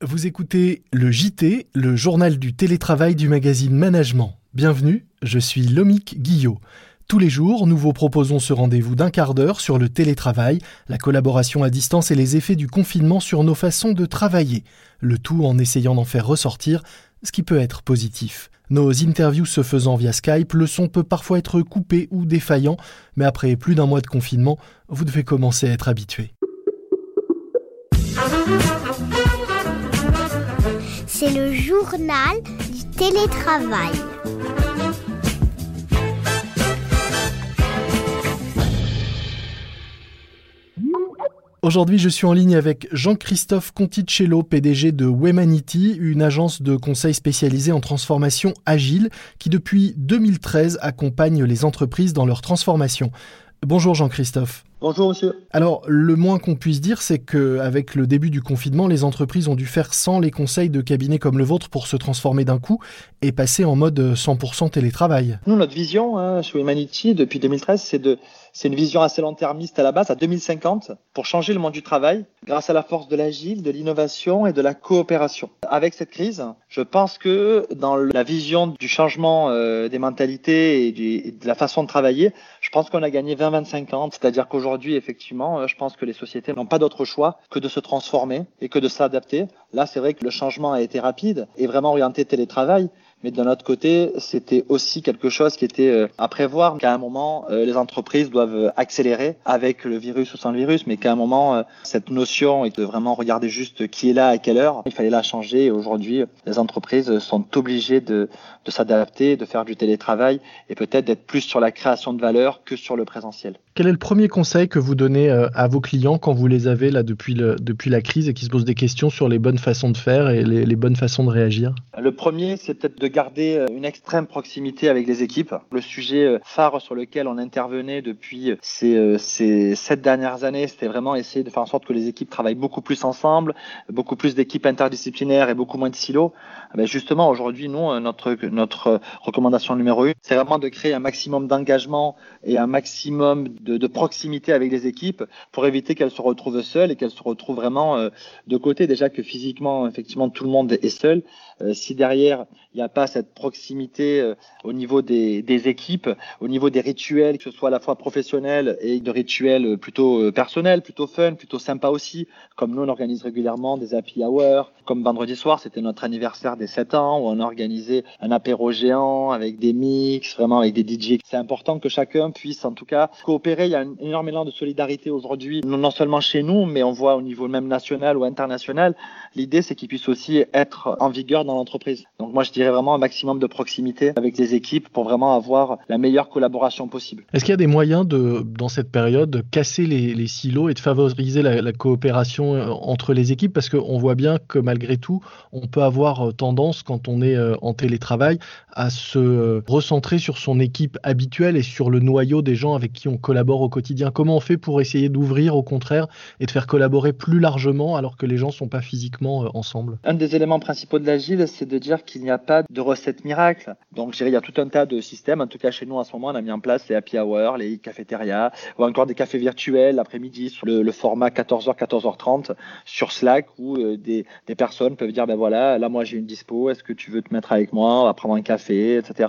Vous écoutez le JT, le journal du télétravail du magazine Management. Bienvenue, je suis Lomique Guillot. Tous les jours, nous vous proposons ce rendez-vous d'un quart d'heure sur le télétravail, la collaboration à distance et les effets du confinement sur nos façons de travailler, le tout en essayant d'en faire ressortir ce qui peut être positif. Nos interviews se faisant via Skype, le son peut parfois être coupé ou défaillant, mais après plus d'un mois de confinement, vous devez commencer à être habitué. C'est le journal du télétravail. Aujourd'hui, je suis en ligne avec Jean-Christophe Conticello, PDG de Wemanity, une agence de conseil spécialisée en transformation agile qui depuis 2013 accompagne les entreprises dans leur transformation. Bonjour Jean-Christophe. Bonjour monsieur. Alors, le moins qu'on puisse dire, c'est qu'avec le début du confinement, les entreprises ont dû faire sans les conseils de cabinets comme le vôtre pour se transformer d'un coup et passer en mode 100% télétravail. Nous, notre vision hein, chez Humanity depuis 2013, c'est de c'est une vision assez long-termiste à la base, à 2050, pour changer le monde du travail grâce à la force de l'agile, de l'innovation et de la coopération. Avec cette crise, je pense que dans la vision du changement euh, des mentalités et, de la façon de travailler, je pense qu'on a gagné 20-25 ans. C'est-à-dire qu'aujourd'hui, effectivement, euh, je pense que les sociétés n'ont pas d'autre choix que de se transformer et que de s'adapter. Là, c'est vrai que le changement a été rapide et vraiment orienté télétravail. Mais d'un autre côté, c'était aussi quelque chose qui était euh, à prévoir qu'à un moment, euh, les entreprises doivent accélérer avec le virus ou sans le virus, mais qu'à un moment, euh, cette notion de vraiment regarder juste qui est là à quelle heure, il fallait la changer. Aujourd'hui, les entreprises sont obligées de, de s'adapter, de faire du télétravail et peut-être d'être plus sur la création de valeur que sur le présentiel. Quel est le premier conseil que vous donnez à vos clients quand vous les avez là depuis, le, depuis la crise et qui se posent des questions sur les bonnes façons de faire et les, les bonnes façons de réagir Le premier, c'est peut-être de garder euh, une extrême proximité avec les équipes. Le sujet euh, phare sur lequel on intervenait depuis euh, ces, ces sept dernières années, c'était vraiment essayer de faire en sorte que les équipes travaillent beaucoup plus ensemble, beaucoup plus d'équipes interdisciplinaires et beaucoup moins de silos. Ah ben justement, aujourd'hui, nous, notre, notre recommandation numéro une, c'est vraiment de créer un maximum d'engagement et un maximum de, de, proximité avec les équipes pour éviter qu'elles se retrouvent seules et qu'elles se retrouvent vraiment de côté. Déjà que physiquement, effectivement, tout le monde est seul. si derrière, il n'y a pas cette proximité euh, au niveau des, équipes, au niveau des rituels, que ce soit à la fois professionnels et de rituels plutôt euh, personnels, plutôt fun, plutôt sympa aussi. Comme nous, on organise régulièrement des happy hours. Comme vendredi soir, c'était notre anniversaire des 7 ans, où on a organisé un apéro géant avec des mix, vraiment avec des DJ. C'est important que chacun puisse en tout cas coopérer. Il y a un énorme élan de solidarité aujourd'hui, non seulement chez nous, mais on voit au niveau même national ou international. L'idée, c'est qu'ils puissent aussi être en vigueur dans l'entreprise. Donc moi, je dirais vraiment un maximum de proximité avec les équipes pour vraiment avoir la meilleure collaboration possible. Est-ce qu'il y a des moyens de, dans cette période, de casser les, silos et de favoriser la, la coopération euh, entre les équipes? Parce qu'on voit bien que malgré tout, on peut avoir euh, tendance, quand on est euh, en télétravail, à se recentrer sur son équipe habituelle et sur le noyau des gens avec qui on collabore au quotidien. Comment on fait pour essayer d'ouvrir au contraire et de faire collaborer plus largement alors que les gens ne sont pas physiquement ensemble Un des éléments principaux de l'agile, c'est de dire qu'il n'y a pas de recette miracle. Donc, je dirais, il y a tout un tas de systèmes. En tout cas, chez nous, à ce moment, on a mis en place les happy hours, les cafétérias, ou encore des cafés virtuels l'après-midi sur le, format 14h, 14h30 sur Slack où euh, des, des, personnes peuvent dire, ben voilà, là, moi, j'ai une dispo. Est-ce que tu veux te mettre avec moi? On va prendre un café, etc.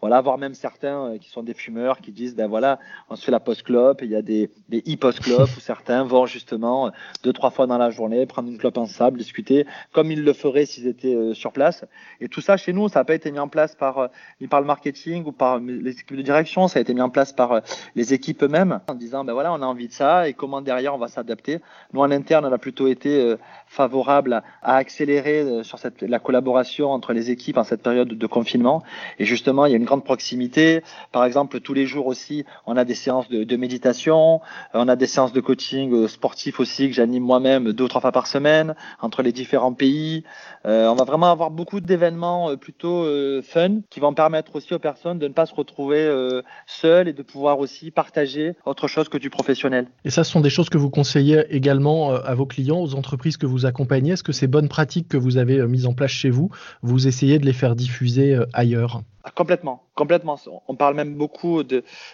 Voilà, voire même certains euh, qui sont des fumeurs qui disent, ben voilà, on se fait la post-clope. Il y a des, des e-post-clopes où certains vont justement euh, deux, trois fois dans la journée prendre une clope ensemble, discuter comme ils le feraient s'ils étaient sur place. Et tout ça, chez nous, ça n'a pas été mis en place par, euh, ni par le marketing ou par les équipes de direction, ça a été mis en place par euh, les équipes eux-mêmes en disant, ben voilà, on a envie de ça et comment derrière on va s'adapter. Nous, en interne, on a plutôt été euh, favorable à, accélérer sur cette, la collaboration entre les équipes en cette période de confinement. Et justement, il y a une grande proximité. Par exemple, tous les jours aussi, on a des séances de, méditation, on a des séances de coaching sportif aussi que j'anime moi-même deux ou trois fois par semaine entre les différents pays. Euh, on va vraiment avoir beaucoup d'événements plutôt euh, fun qui vont permettre aussi aux personnes de ne pas se retrouver euh, seules et de pouvoir aussi partager autre chose que du professionnel. Et ça, ce sont des choses que vous conseillez également euh, à vos clients, aux entreprises que vous accompagnez. Est-ce que ces bonnes pratiques que vous avez mises en place chez vous, vous essayez de les faire diffuser ailleurs? Complètement, complètement. On parle même beaucoup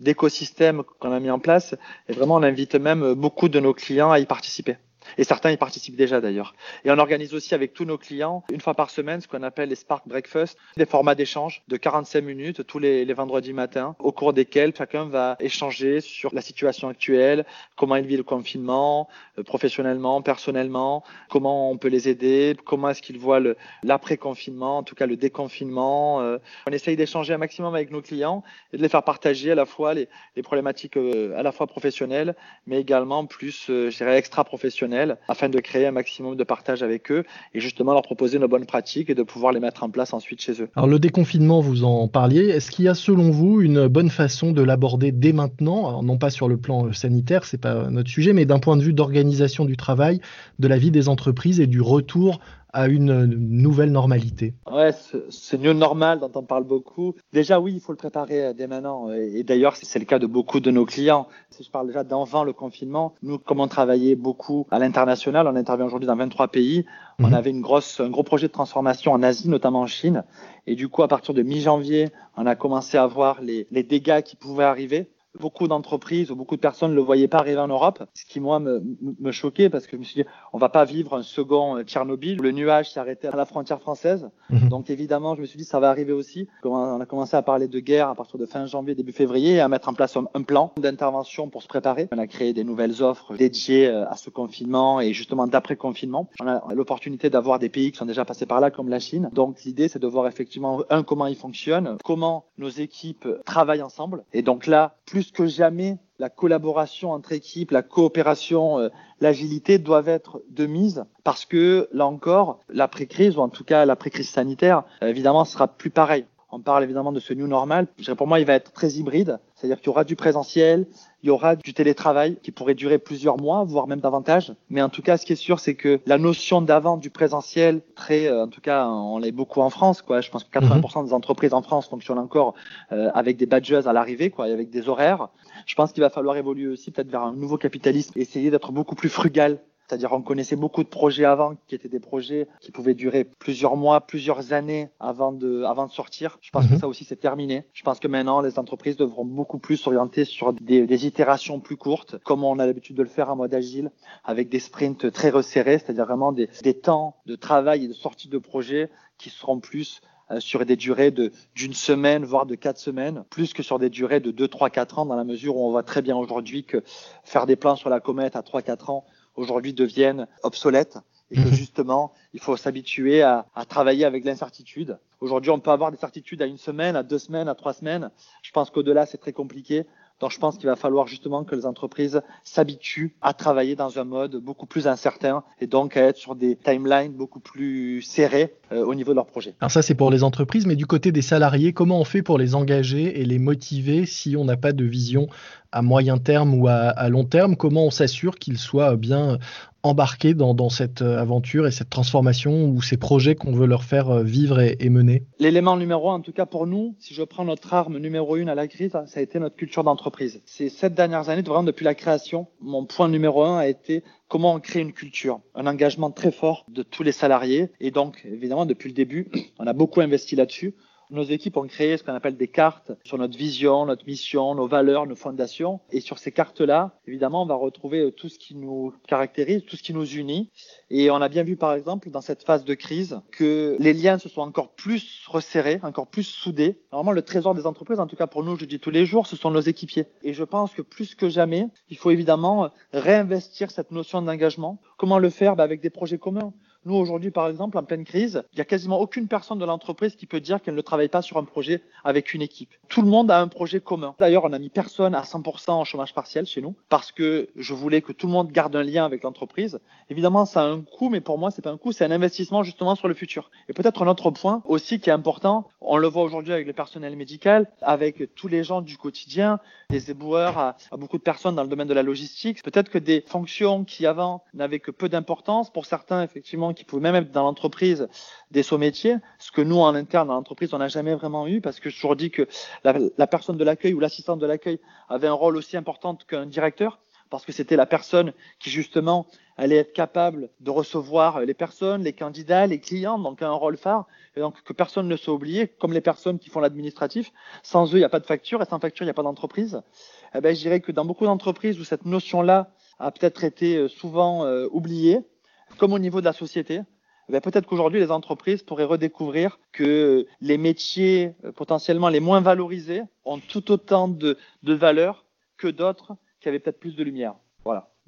d'écosystèmes qu'on a mis en place et vraiment on invite même beaucoup de nos clients à y participer. Et certains y participent déjà d'ailleurs. Et on organise aussi avec tous nos clients, une fois par semaine, ce qu'on appelle les Spark Breakfast, des formats d'échange de 45 minutes tous les, vendredis matins, au cours desquels chacun va échanger sur la situation actuelle, comment il vit le confinement, euh, professionnellement, personnellement, comment on peut les aider, comment est-ce qu'ils voient l'après-confinement, en tout cas le déconfinement. Euh. On essaye d'échanger un maximum avec nos clients et de les faire partager à la fois les, les problématiques euh, à la fois professionnelles, mais également plus, je dirais, extra-professionnelles, afin de créer un maximum de partage avec eux et justement leur proposer nos bonnes pratiques et de pouvoir les mettre en place ensuite chez eux. Alors le déconfinement, vous en parliez, est-ce qu'il y a selon vous une bonne façon de l'aborder dès maintenant? Non pas sur le plan sanitaire, c'est pas notre sujet, mais d'un point de vue d'organisation du travail, de la vie des entreprises et du retour à une nouvelle normalité Ouais, ce new normal dont on parle beaucoup. Déjà, oui, il faut le préparer euh, dès maintenant. Et d'ailleurs, c'est le cas de beaucoup de nos clients. Si je parle déjà d'avant le confinement, nous, comme on travaillait beaucoup à l'international, on intervient aujourd'hui dans 23 pays. On mhm. avait une grosse, un gros projet de transformation en Asie, notamment en Chine. Et du coup, à partir de mi-janvier, on a commencé à voir les, les dégâts qui pouvaient arriver beaucoup d'entreprises ou beaucoup de personnes ne le voyaient pas arriver en Europe, ce qui moi me, me choquait parce que je me suis dit on va pas vivre un second euh, Tchernobyl, le nuage s'est arrêté à la frontière française. Mhm. Donc évidemment, je me suis dit ça va arriver aussi. On a commencé à parler de guerre à partir de fin janvier début février et à mettre en place un, plan d'intervention pour se préparer. On a créé des nouvelles offres dédiées euh, à ce confinement et justement d'après confinement. On a l'opportunité d'avoir des pays qui sont déjà passés par là comme la Chine. Donc l'idée c'est de voir effectivement un comment ils fonctionnent, comment nos équipes travaillent ensemble et donc là plus plus que jamais, la collaboration entre équipes, la coopération, euh, l'agilité doivent être de mise parce que là encore, l'après-crise ou en tout cas l'après-crise sanitaire, euh, évidemment, sera plus pareil. On parle évidemment de ce new normal. Pour moi, il va être très hybride, c'est-à-dire qu'il y aura du présentiel, il y aura du télétravail qui pourrait durer plusieurs mois, voire même davantage. Mais en tout cas, ce qui est sûr, c'est que la notion d'avant du présentiel, très, euh, en tout cas, on l'est beaucoup en France, quoi. Je pense que 80% mhm. des entreprises en France fonctionnent encore euh, avec des badges à l'arrivée, quoi, avec des horaires. Je pense qu'il va falloir évoluer aussi peut-être vers un nouveau capitalisme, essayer d'être beaucoup plus frugal c'est-à-dire on connaissait beaucoup de projets avant qui étaient des projets qui pouvaient durer plusieurs mois, plusieurs années avant de, avant de sortir. Je pense que mhm. ça aussi c'est terminé. Je pense que maintenant les entreprises devront beaucoup plus s'orienter sur des, des, itérations plus courtes, comme on a l'habitude de le faire en mode agile, avec des sprints très resserrés, c'est-à-dire vraiment des, des temps de travail et de sortie de projet qui seront plus euh, sur des durées de d'une semaine voire de quatre semaines, plus que sur des durées de deux, trois, quatre ans, dans la mesure où on voit très bien aujourd'hui que faire des plans sur la comète à trois, quatre ans aujourd'hui deviennent obsolètes et que mhm. justement, il faut s'habituer à, à, travailler avec l'incertitude. Aujourd'hui, on peut avoir des certitudes à une semaine, à deux semaines, à trois semaines. Je pense qu'au-delà, c'est très compliqué. Donc je pense qu'il va falloir justement que les entreprises s'habituent à travailler dans un mode beaucoup plus incertain et donc à être sur des timelines beaucoup plus serrés euh, au niveau de leur projet. Alors ça c'est pour les entreprises, mais du côté des salariés, comment on fait pour les engager et les motiver si on n'a pas de vision à moyen terme ou à, long terme? Comment on s'assure qu'ils soient bien embarqués dans, cette euh, aventure et cette transformation ou ces projets qu'on veut leur faire euh, vivre et, mener? L'élément numéro un, en tout cas pour nous, si je prends notre arme numéro une à la crise, ça a été notre culture d'entreprise. Ces sept dernières années, vraiment depuis la création, mon point numéro un a été comment on crée une culture, un engagement très fort de tous les salariés. Et donc, évidemment, depuis le début, on a beaucoup investi là-dessus. Nos équipes ont créé ce qu'on appelle des cartes sur notre vision, notre mission, nos valeurs, nos fondations. Et sur ces cartes-là, évidemment, on va retrouver euh, tout ce qui nous caractérise, tout ce qui nous unit. Et on a bien vu, par exemple, dans cette phase de crise, que les liens se sont encore plus resserrés, encore plus soudés. Normalement, le trésor des entreprises, en tout cas pour nous, je dis tous les jours, ce sont nos équipiers. Et je pense que plus que jamais, il faut évidemment réinvestir cette notion d'engagement. Comment le faire? Bah, Avec des projets communs. Nous, aujourd'hui, par exemple, en pleine crise, il y a quasiment aucune personne de l'entreprise qui peut dire qu'elle ne travaille pas sur un projet avec une équipe. Tout le monde a un projet commun. D'ailleurs, on n'a mis personne à 100% en chômage partiel chez nous parce que je voulais que tout le monde garde un lien avec l'entreprise. Évidemment, ça a un coût, mais pour moi, c'est pas un coût, c'est un investissement justement sur le futur. Et peut-être un autre point aussi qui est important, on le voit aujourd'hui avec le personnel médical, avec tous les gens du quotidien, des éboueurs à beaucoup de personnes dans le domaine de la logistique. Peut-être que des fonctions qui avant n'avaient que peu d'importance, pour certains, effectivement, qui pouvaient même être dans l'entreprise des sauts métiers, ce que nous, en interne, dans l'entreprise, on n'a jamais vraiment eu, parce que je toujours dit que la, personne de l'accueil ou l'assistante de l'accueil avait un rôle aussi important qu'un directeur, parce que c'était la personne qui, justement, allait être capable de recevoir les personnes, les candidats, les clients, donc un rôle phare, et donc que personne ne soit oublié, comme les personnes qui font l'administratif. Sans eux, il n'y a pas de facture, et sans facture, il n'y a pas d'entreprise. Eh ben, je dirais que dans beaucoup d'entreprises où cette notion-là a peut-être été souvent oublié, comme au niveau de la société. Ben, peut-être qu'aujourd'hui, les entreprises pourraient redécouvrir que les métiers potentiellement les moins valorisés ont tout autant de, de valeur que d'autres qui avaient peut-être plus de lumière.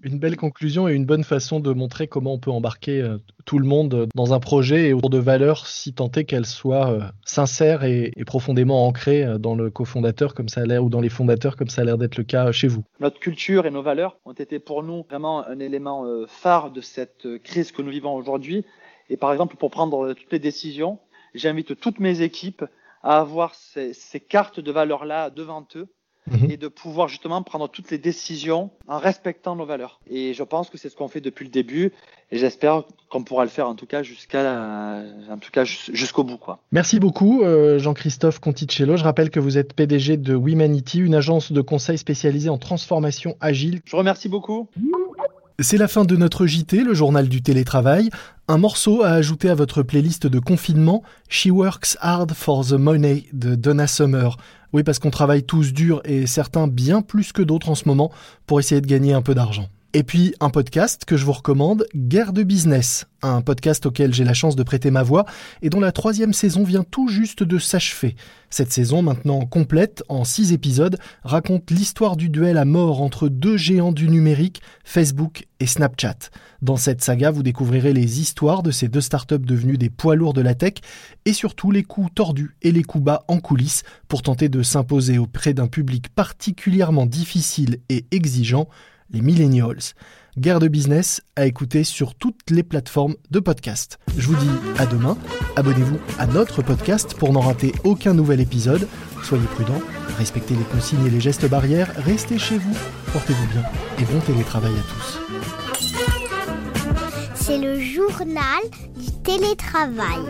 Une belle conclusion et une bonne façon de montrer comment on peut embarquer euh, tout le monde dans un projet et autour de valeurs si tant est qu'elles soient euh, sincères et, profondément ancrées euh, dans le cofondateur comme ça a l'air ou dans les fondateurs comme ça a l'air d'être le cas chez vous. Notre culture et nos valeurs ont été pour nous vraiment un élément phare de cette crise que nous vivons aujourd'hui. Et par exemple, pour prendre toutes les décisions, j'invite toutes mes équipes à avoir ces cartes de valeurs-là devant eux Mhm. et de pouvoir justement prendre toutes les décisions en respectant nos valeurs. Et je pense que c'est ce qu'on fait depuis le début et j'espère qu'on pourra le faire en tout cas jusqu'à en tout cas jusqu'au bout quoi. Merci beaucoup euh, Jean-Christophe Conticello. Je rappelle que vous êtes PDG de Womanity, une agence de conseil spécialisée en transformation agile. Je remercie beaucoup. C'est la fin de notre JT, le journal du télétravail. Un morceau à ajouter à votre playlist de confinement, She Works Hard for the Money de Donna Summer. Oui, parce qu'on travaille tous dur et certains bien plus que d'autres en ce moment pour essayer de gagner un peu d'argent. Et puis un podcast que je vous recommande, Guerre de business, un podcast auquel j'ai la chance de prêter ma voix et dont la troisième saison vient tout juste de s'achever. Cette saison, maintenant complète, en six épisodes, raconte l'histoire du duel à mort entre deux géants du numérique, Facebook et Snapchat. Dans cette saga, vous découvrirez les histoires de ces deux startups devenues des poids lourds de la tech et surtout les coups tordus et les coups bas en coulisses pour tenter de s'imposer auprès d'un public particulièrement difficile et exigeant, les millennials. Guerre de business à écouter sur toutes les plateformes de podcast. Je vous dis à demain. Abonnez-vous à notre podcast pour n'en rater aucun nouvel épisode. Soyez prudents, respectez les consignes et les gestes barrières, restez chez vous, portez-vous bien et bon télétravail à tous. C'est le journal du télétravail.